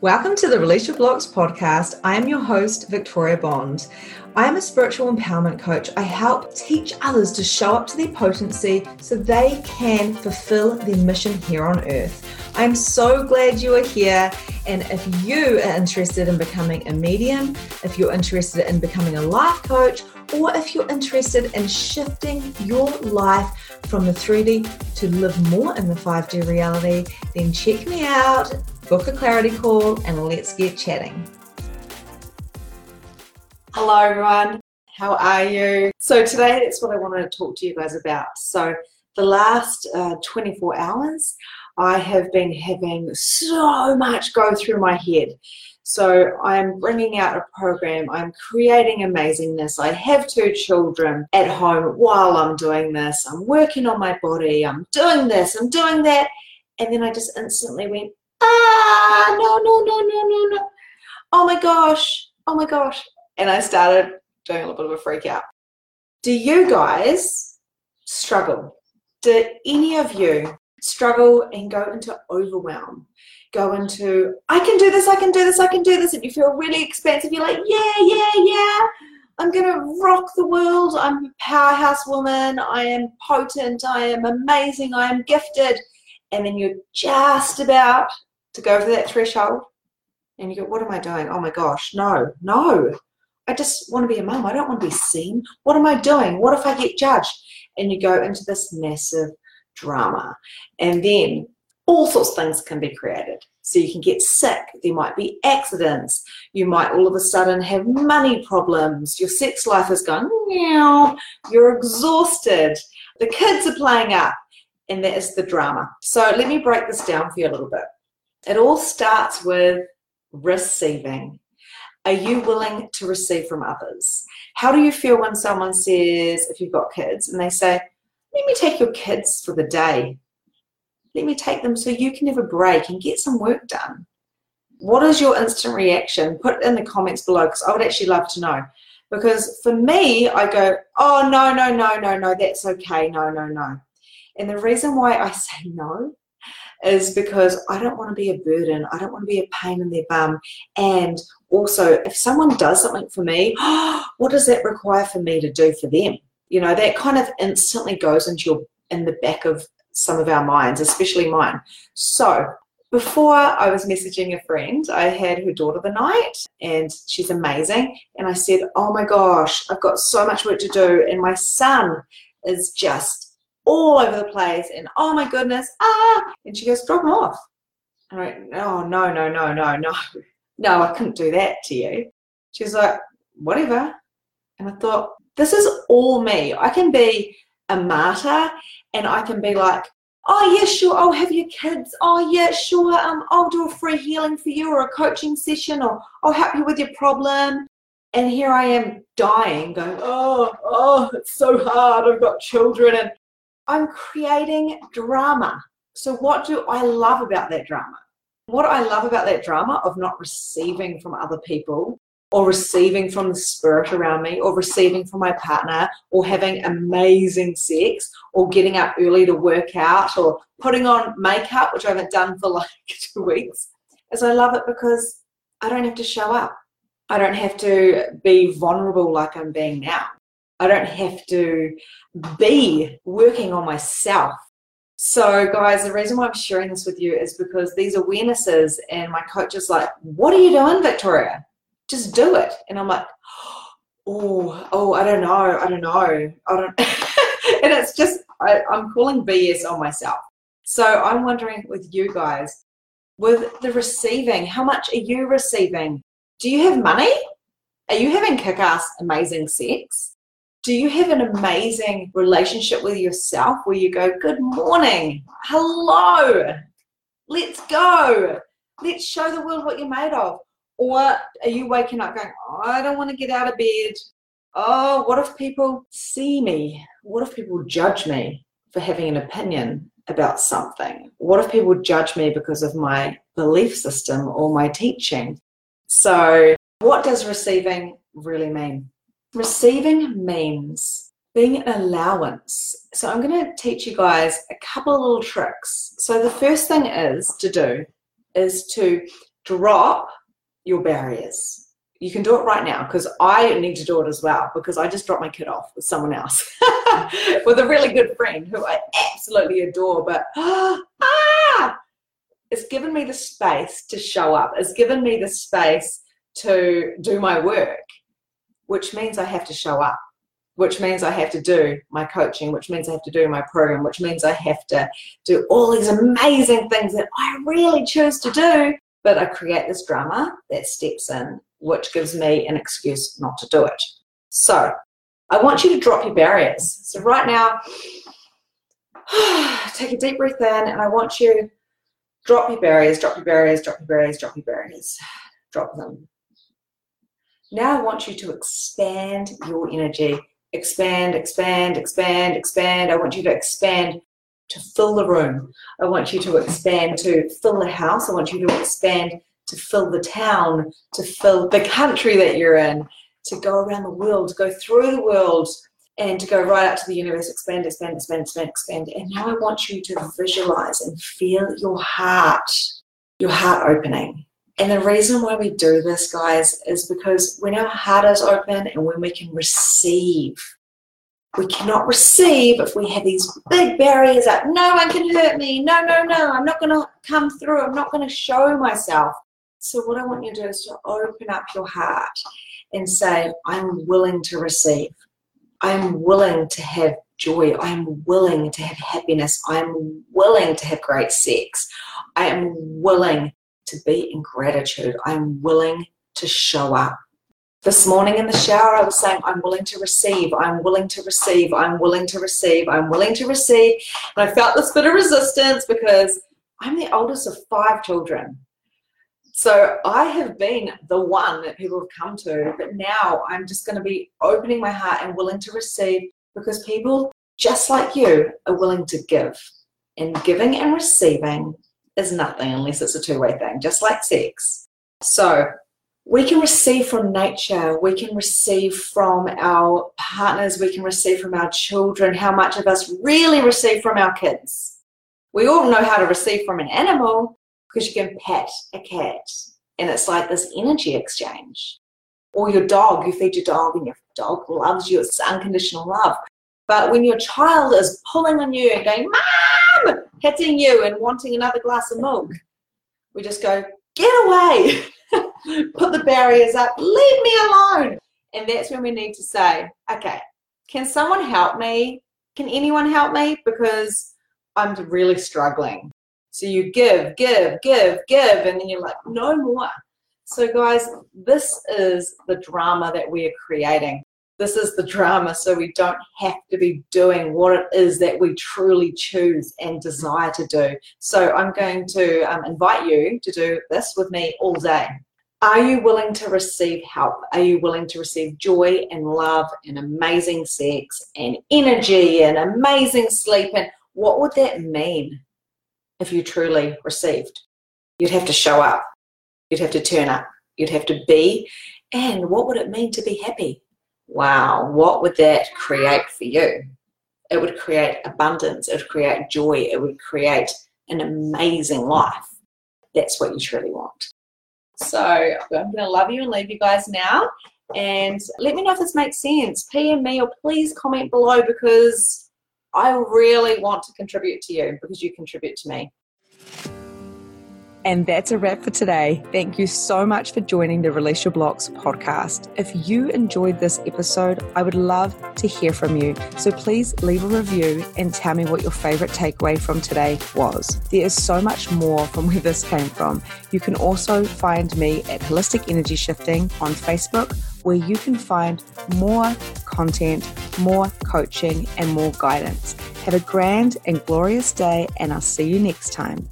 Welcome to the Release Your Blocks podcast. I am your host, Victoria Bond. I am a spiritual empowerment coach. I help teach others to show up to their potency so they can fulfill their mission here on earth. I'm so glad you are here. And if you are interested in becoming a medium, if you're interested in becoming a life coach, or if you're interested in shifting your life from the 3D to live more in the 5D reality, then check me out book a clarity call, and let's get chatting. Hello, everyone. How are you? So, today that's what I wanted to talk to you guys about. So, the last uh, 24 hours, I have been having so much go through my head. So I'm bringing out a program. I'm creating amazingness. I have two children at home while I'm doing this. I'm working on my body. I'm doing this. I'm doing that. And then I just instantly went, ah, no, no, no, no, no, no. Oh my gosh, oh my gosh. And I started doing a little bit of a freak out. Do you guys struggle? Do any of you struggle and go into overwhelm? Go into, I can do this, I can do this, I can do this, and you feel really expansive. You're like, yeah, yeah, yeah. I'm going to rock the world. I'm a powerhouse woman. I am potent. I am amazing. I am gifted. And then you're just about to go over that threshold and you go, What am I doing? Oh my gosh, no, no. I just want to be a mum. I don't want to be seen. What am I doing? What if I get judged? And you go into this massive drama. And then all sorts of things can be created. So you can get sick, there might be accidents, you might all of a sudden have money problems, your sex life is going, meow, you're exhausted, the kids are playing up, and that is the drama. So let me break this down for you a little bit. It all starts with receiving. Are you willing to receive from others? How do you feel when someone says, if you've got kids, and they say, let me take your kids for the day? Let me take them so you can have a break and get some work done. What is your instant reaction? Put it in the comments below because I would actually love to know. Because for me, I go, oh, no, no, no, no, no, that's okay. No, no, no. And the reason why I say no is because I don't want to be a burden. I don't want to be a pain in their bum. And also, if someone does something for me, what does that require for me to do for them? You know, that kind of instantly goes into your in the back of some of our minds, especially mine. So before I was messaging a friend, I had her daughter the night and she's amazing. And I said, Oh my gosh, I've got so much work to do. And my son is just all over the place and oh my goodness, ah, and she goes, drop off. And I went, oh, no, no, no, no, no, no, I couldn't do that to you. She's like, whatever. And I thought, this is all me. I can be a martyr and I can be like, oh yeah, sure, I'll have your kids. Oh yeah, sure, um, I'll do a free healing for you or a coaching session or I'll help you with your problem. And here I am dying, going, oh, oh, it's so hard. I've got children and I'm creating drama. So, what do I love about that drama? What I love about that drama of not receiving from other people or receiving from the spirit around me or receiving from my partner or having amazing sex or getting up early to work out or putting on makeup, which I haven't done for like two weeks, is I love it because I don't have to show up. I don't have to be vulnerable like I'm being now. I don't have to be working on myself. So, guys, the reason why I'm sharing this with you is because these awarenesses, and my coach is like, What are you doing, Victoria? Just do it. And I'm like, Oh, oh, I don't know. I don't know. I don't. and it's just, I, I'm calling BS on myself. So, I'm wondering with you guys, with the receiving, how much are you receiving? Do you have money? Are you having kick ass amazing sex? Do you have an amazing relationship with yourself where you go, Good morning, hello, let's go, let's show the world what you're made of? Or are you waking up going, oh, I don't want to get out of bed? Oh, what if people see me? What if people judge me for having an opinion about something? What if people judge me because of my belief system or my teaching? So, what does receiving really mean? Receiving means being an allowance. So I'm going to teach you guys a couple of little tricks. So the first thing is to do is to drop your barriers. You can do it right now because I need to do it as well because I just dropped my kid off with someone else, with a really good friend who I absolutely adore. But ah, it's given me the space to show up. It's given me the space to do my work, which means I have to show up, which means I have to do my coaching, which means I have to do my program, which means I have to do all these amazing things that I really choose to do. But I create this drama that steps in, which gives me an excuse not to do it. So I want you to drop your barriers. So right now, take a deep breath in, and I want you drop your barriers, drop your barriers, drop your barriers, drop your barriers, drop them. Now I want you to expand your energy. Expand, expand, expand, expand. I want you to expand to fill the room. I want you to expand to fill the house. I want you to expand to fill the town, to fill the country that you're in, to go around the world, to go through the world, and to go right out to the universe, expand, expand, expand, expand, expand. And now I want you to visualize and feel your heart, your heart opening. And the reason why we do this, guys, is because when our heart is open and when we can receive, we cannot receive if we have these big barriers up. No one can hurt me. No, no, no. I'm not going to come through. I'm not going to show myself. So, what I want you to do is to open up your heart and say, I'm willing to receive. I'm willing to have joy. I'm willing to have happiness. I'm willing to have great sex. I am willing to be in gratitude. I'm willing to show up. This morning in the shower, I was saying, I'm willing to receive, I'm willing to receive, I'm willing to receive, I'm willing to receive. And I felt this bit of resistance because I'm the oldest of five children. So I have been the one that people have come to, but now I'm just going to be opening my heart and willing to receive because people just like you are willing to give. And giving and receiving is nothing unless it's a two way thing, just like sex. So we can receive from nature, we can receive from our partners, we can receive from our children. How much of us really receive from our kids? We all know how to receive from an animal because you can pet a cat and it's like this energy exchange. Or your dog, you feed your dog and your dog loves you, it's unconditional love. But when your child is pulling on you and going, Mom, hitting you and wanting another glass of milk, we just go, Get away, put the barriers up, leave me alone. And that's when we need to say, Okay, can someone help me? Can anyone help me? Because I'm really struggling. So you give, give, give, give, and then you're like, no more. So, guys, this is the drama that we are creating. This is the drama so we don't have to be doing what it is that we truly choose and desire to do. So, I'm going to um, invite you to do this with me all day. Are you willing to receive help? Are you willing to receive joy and love and amazing sex and energy and amazing sleep? And what would that mean if you truly received? You'd have to show up, you'd have to turn up, you'd have to be. And what would it mean to be happy? Wow, what would that create for you? It would create abundance, it would create joy, it would create an amazing life. That's what you truly want. So I'm going to love you and leave you guys now. And let me know if this makes sense. PM me or please comment below because I really want to contribute to you because you contribute to me. And that's a wrap for today. Thank you so much for joining the Release Your Blocks podcast. If you enjoyed this episode, I would love to hear from you. So please leave a review and tell me what your favorite takeaway from today was. There is so much more from where this came from. You can also find me at Holistic Energy Shifting on Facebook, where you can find more content, more coaching, and more guidance. Have a grand and glorious day, and I'll see you next time.